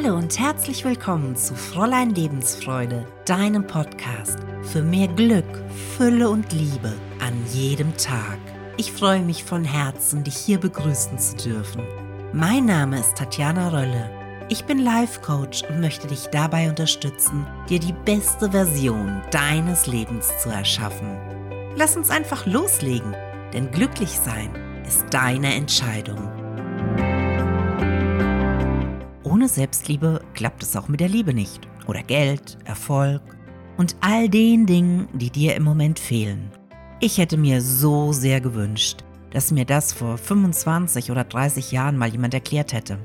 Hallo und herzlich willkommen zu Fräulein Lebensfreude, deinem Podcast für mehr Glück, Fülle und Liebe an jedem Tag. Ich freue mich von Herzen, dich hier begrüßen zu dürfen. Mein Name ist Tatjana Rölle. Ich bin Life Coach und möchte dich dabei unterstützen, dir die beste Version deines Lebens zu erschaffen. Lass uns einfach loslegen, denn glücklich sein ist deine Entscheidung. Ohne Selbstliebe klappt es auch mit der Liebe nicht. Oder Geld, Erfolg und all den Dingen, die dir im Moment fehlen. Ich hätte mir so sehr gewünscht, dass mir das vor 25 oder 30 Jahren mal jemand erklärt hätte.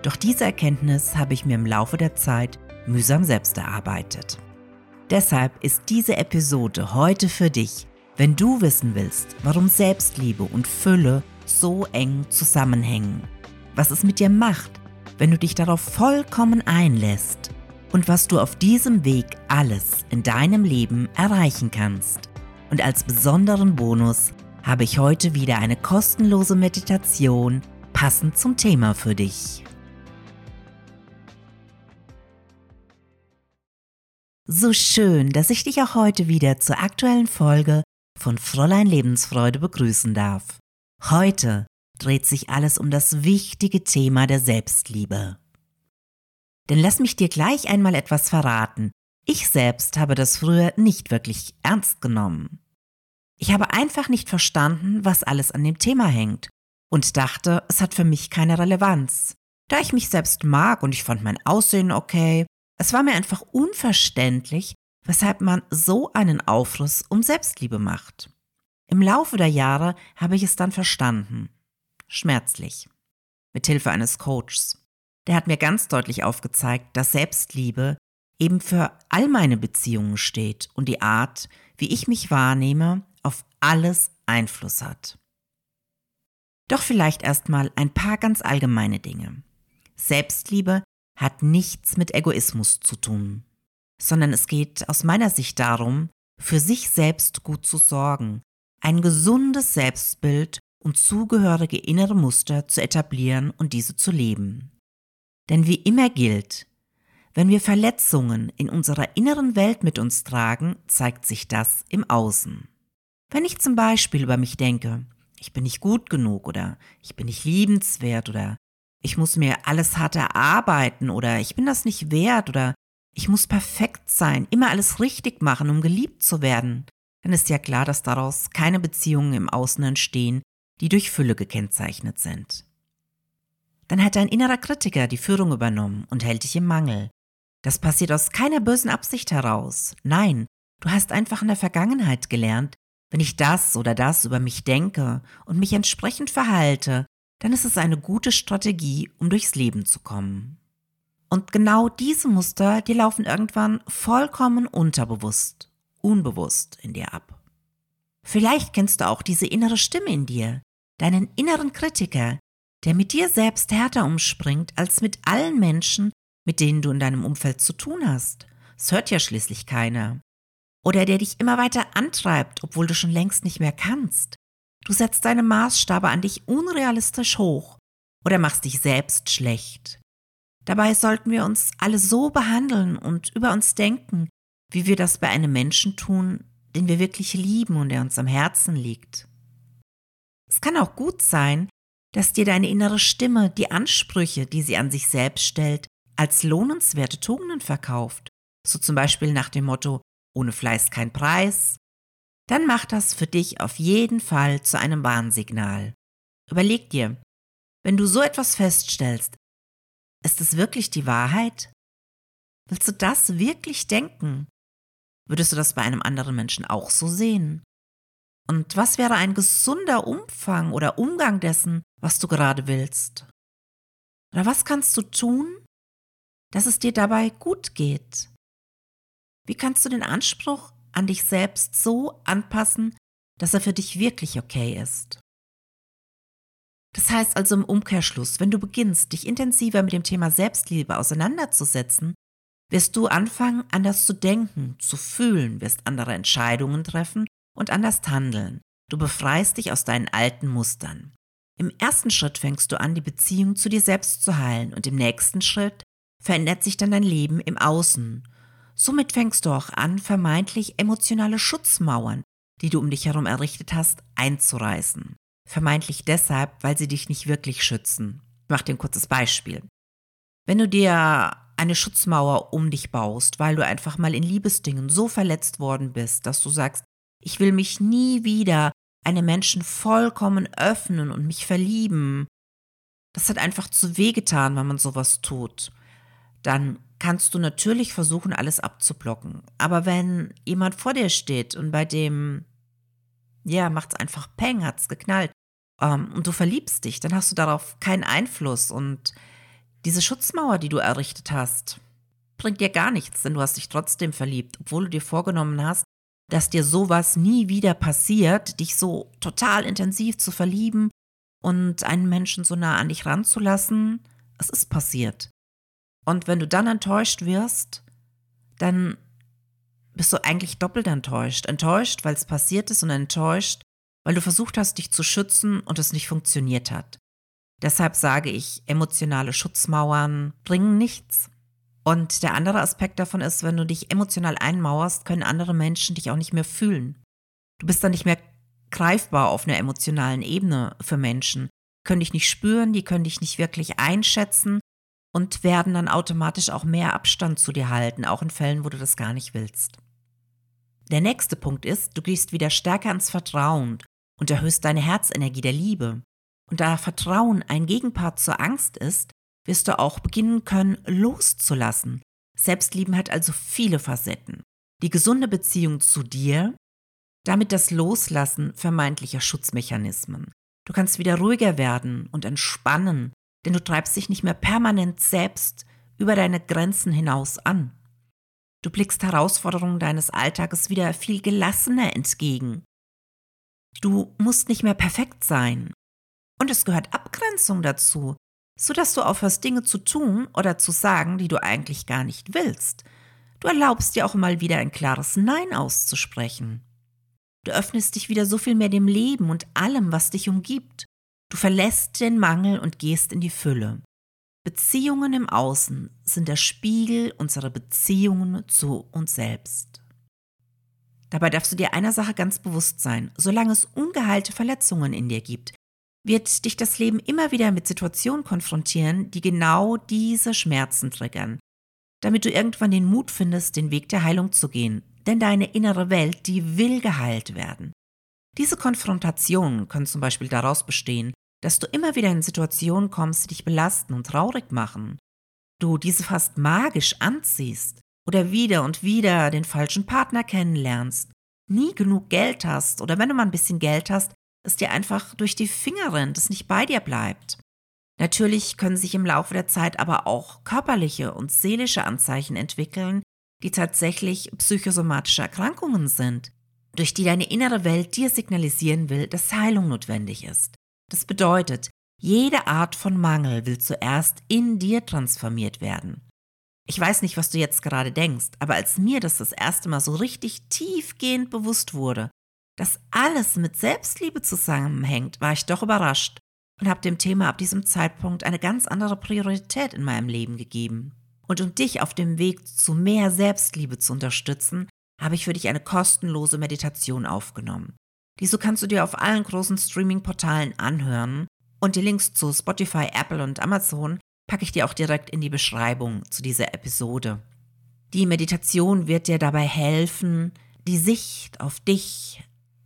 Doch diese Erkenntnis habe ich mir im Laufe der Zeit mühsam selbst erarbeitet. Deshalb ist diese Episode heute für dich, wenn du wissen willst, warum Selbstliebe und Fülle so eng zusammenhängen, was es mit dir macht, wenn du dich darauf vollkommen einlässt und was du auf diesem Weg alles in deinem Leben erreichen kannst. Und als besonderen Bonus habe ich heute wieder eine kostenlose Meditation passend zum Thema für dich. So schön, dass ich dich auch heute wieder zur aktuellen Folge von Fräulein Lebensfreude begrüßen darf. Heute dreht sich alles um das wichtige Thema der Selbstliebe. Denn lass mich dir gleich einmal etwas verraten. Ich selbst habe das früher nicht wirklich ernst genommen. Ich habe einfach nicht verstanden, was alles an dem Thema hängt und dachte, es hat für mich keine Relevanz. Da ich mich selbst mag und ich fand mein Aussehen okay, es war mir einfach unverständlich, weshalb man so einen Aufriss um Selbstliebe macht. Im Laufe der Jahre habe ich es dann verstanden schmerzlich. Mit Hilfe eines Coaches. Der hat mir ganz deutlich aufgezeigt, dass Selbstliebe eben für all meine Beziehungen steht und die Art, wie ich mich wahrnehme, auf alles Einfluss hat. Doch vielleicht erstmal ein paar ganz allgemeine Dinge. Selbstliebe hat nichts mit Egoismus zu tun, sondern es geht aus meiner Sicht darum, für sich selbst gut zu sorgen, ein gesundes Selbstbild und zugehörige innere Muster zu etablieren und diese zu leben. Denn wie immer gilt, wenn wir Verletzungen in unserer inneren Welt mit uns tragen, zeigt sich das im Außen. Wenn ich zum Beispiel über mich denke, ich bin nicht gut genug oder ich bin nicht liebenswert oder ich muss mir alles hart erarbeiten oder ich bin das nicht wert oder ich muss perfekt sein, immer alles richtig machen, um geliebt zu werden, dann ist ja klar, dass daraus keine Beziehungen im Außen entstehen, die durch Fülle gekennzeichnet sind. Dann hat dein innerer Kritiker die Führung übernommen und hält dich im Mangel. Das passiert aus keiner bösen Absicht heraus. Nein, du hast einfach in der Vergangenheit gelernt, wenn ich das oder das über mich denke und mich entsprechend verhalte, dann ist es eine gute Strategie, um durchs Leben zu kommen. Und genau diese Muster, die laufen irgendwann vollkommen unterbewusst, unbewusst in dir ab. Vielleicht kennst du auch diese innere Stimme in dir, deinen inneren Kritiker, der mit dir selbst härter umspringt als mit allen Menschen, mit denen du in deinem Umfeld zu tun hast. Es hört ja schließlich keiner. Oder der dich immer weiter antreibt, obwohl du schon längst nicht mehr kannst. Du setzt deine Maßstabe an dich unrealistisch hoch oder machst dich selbst schlecht. Dabei sollten wir uns alle so behandeln und über uns denken, wie wir das bei einem Menschen tun, den wir wirklich lieben und der uns am Herzen liegt. Es kann auch gut sein, dass dir deine innere Stimme die Ansprüche, die sie an sich selbst stellt, als lohnenswerte Tugenden verkauft, so zum Beispiel nach dem Motto ohne Fleiß kein Preis, dann mach das für dich auf jeden Fall zu einem Warnsignal. Überleg dir, wenn du so etwas feststellst, ist es wirklich die Wahrheit? Willst du das wirklich denken? Würdest du das bei einem anderen Menschen auch so sehen? Und was wäre ein gesunder Umfang oder Umgang dessen, was du gerade willst? Oder was kannst du tun, dass es dir dabei gut geht? Wie kannst du den Anspruch an dich selbst so anpassen, dass er für dich wirklich okay ist? Das heißt also im Umkehrschluss, wenn du beginnst, dich intensiver mit dem Thema Selbstliebe auseinanderzusetzen, wirst du anfangen, anders zu denken, zu fühlen, wirst andere Entscheidungen treffen und anders handeln. Du befreist dich aus deinen alten Mustern. Im ersten Schritt fängst du an, die Beziehung zu dir selbst zu heilen und im nächsten Schritt verändert sich dann dein Leben im Außen. Somit fängst du auch an, vermeintlich emotionale Schutzmauern, die du um dich herum errichtet hast, einzureißen. Vermeintlich deshalb, weil sie dich nicht wirklich schützen. Ich mache dir ein kurzes Beispiel. Wenn du dir eine Schutzmauer um dich baust, weil du einfach mal in Liebesdingen so verletzt worden bist, dass du sagst, ich will mich nie wieder einem Menschen vollkommen öffnen und mich verlieben. Das hat einfach zu weh getan, wenn man sowas tut. Dann kannst du natürlich versuchen, alles abzublocken. Aber wenn jemand vor dir steht und bei dem, ja, macht's einfach Peng, hat's geknallt, ähm, und du verliebst dich, dann hast du darauf keinen Einfluss und diese Schutzmauer, die du errichtet hast, bringt dir gar nichts, denn du hast dich trotzdem verliebt, obwohl du dir vorgenommen hast, dass dir sowas nie wieder passiert, dich so total intensiv zu verlieben und einen Menschen so nah an dich ranzulassen. Es ist passiert. Und wenn du dann enttäuscht wirst, dann bist du eigentlich doppelt enttäuscht. Enttäuscht, weil es passiert ist und enttäuscht, weil du versucht hast, dich zu schützen und es nicht funktioniert hat. Deshalb sage ich, emotionale Schutzmauern bringen nichts. Und der andere Aspekt davon ist, wenn du dich emotional einmauerst, können andere Menschen dich auch nicht mehr fühlen. Du bist dann nicht mehr greifbar auf einer emotionalen Ebene für Menschen, können dich nicht spüren, die können dich nicht wirklich einschätzen und werden dann automatisch auch mehr Abstand zu dir halten, auch in Fällen, wo du das gar nicht willst. Der nächste Punkt ist, du gehst wieder stärker ins Vertrauen und erhöhst deine Herzenergie der Liebe. Und da Vertrauen ein Gegenpart zur Angst ist, wirst du auch beginnen können, loszulassen. Selbstlieben hat also viele Facetten. Die gesunde Beziehung zu dir, damit das Loslassen vermeintlicher Schutzmechanismen. Du kannst wieder ruhiger werden und entspannen, denn du treibst dich nicht mehr permanent selbst über deine Grenzen hinaus an. Du blickst Herausforderungen deines Alltages wieder viel gelassener entgegen. Du musst nicht mehr perfekt sein. Und es gehört Abgrenzung dazu, sodass du aufhörst, Dinge zu tun oder zu sagen, die du eigentlich gar nicht willst. Du erlaubst dir auch mal wieder ein klares Nein auszusprechen. Du öffnest dich wieder so viel mehr dem Leben und allem, was dich umgibt. Du verlässt den Mangel und gehst in die Fülle. Beziehungen im Außen sind der Spiegel unserer Beziehungen zu uns selbst. Dabei darfst du dir einer Sache ganz bewusst sein, solange es ungeheilte Verletzungen in dir gibt, wird dich das Leben immer wieder mit Situationen konfrontieren, die genau diese Schmerzen triggern, damit du irgendwann den Mut findest, den Weg der Heilung zu gehen. Denn deine innere Welt, die will geheilt werden. Diese Konfrontationen können zum Beispiel daraus bestehen, dass du immer wieder in Situationen kommst, die dich belasten und traurig machen. Du diese fast magisch anziehst oder wieder und wieder den falschen Partner kennenlernst, nie genug Geld hast oder wenn du mal ein bisschen Geld hast, es dir einfach durch die Finger rennt, es nicht bei dir bleibt. Natürlich können sich im Laufe der Zeit aber auch körperliche und seelische Anzeichen entwickeln, die tatsächlich psychosomatische Erkrankungen sind, durch die deine innere Welt dir signalisieren will, dass Heilung notwendig ist. Das bedeutet, jede Art von Mangel will zuerst in dir transformiert werden. Ich weiß nicht, was du jetzt gerade denkst, aber als mir das das erste Mal so richtig tiefgehend bewusst wurde, dass alles mit Selbstliebe zusammenhängt, war ich doch überrascht und habe dem Thema ab diesem Zeitpunkt eine ganz andere Priorität in meinem Leben gegeben. Und um dich auf dem Weg zu mehr Selbstliebe zu unterstützen, habe ich für dich eine kostenlose Meditation aufgenommen. Diese kannst du dir auf allen großen Streaming-Portalen anhören und die Links zu Spotify, Apple und Amazon packe ich dir auch direkt in die Beschreibung zu dieser Episode. Die Meditation wird dir dabei helfen, die Sicht auf dich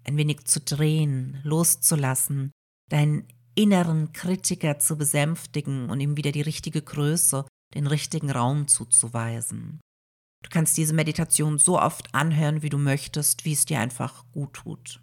ein wenig zu drehen, loszulassen, deinen inneren Kritiker zu besänftigen und ihm wieder die richtige Größe, den richtigen Raum zuzuweisen. Du kannst diese Meditation so oft anhören, wie du möchtest, wie es dir einfach gut tut.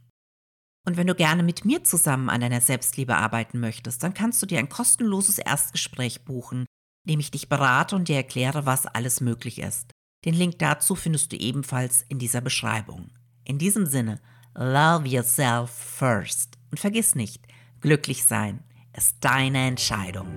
Und wenn du gerne mit mir zusammen an deiner Selbstliebe arbeiten möchtest, dann kannst du dir ein kostenloses Erstgespräch buchen, in dem ich dich berate und dir erkläre, was alles möglich ist. Den Link dazu findest du ebenfalls in dieser Beschreibung. In diesem Sinne, Love yourself first. Und vergiss nicht, glücklich sein ist deine Entscheidung.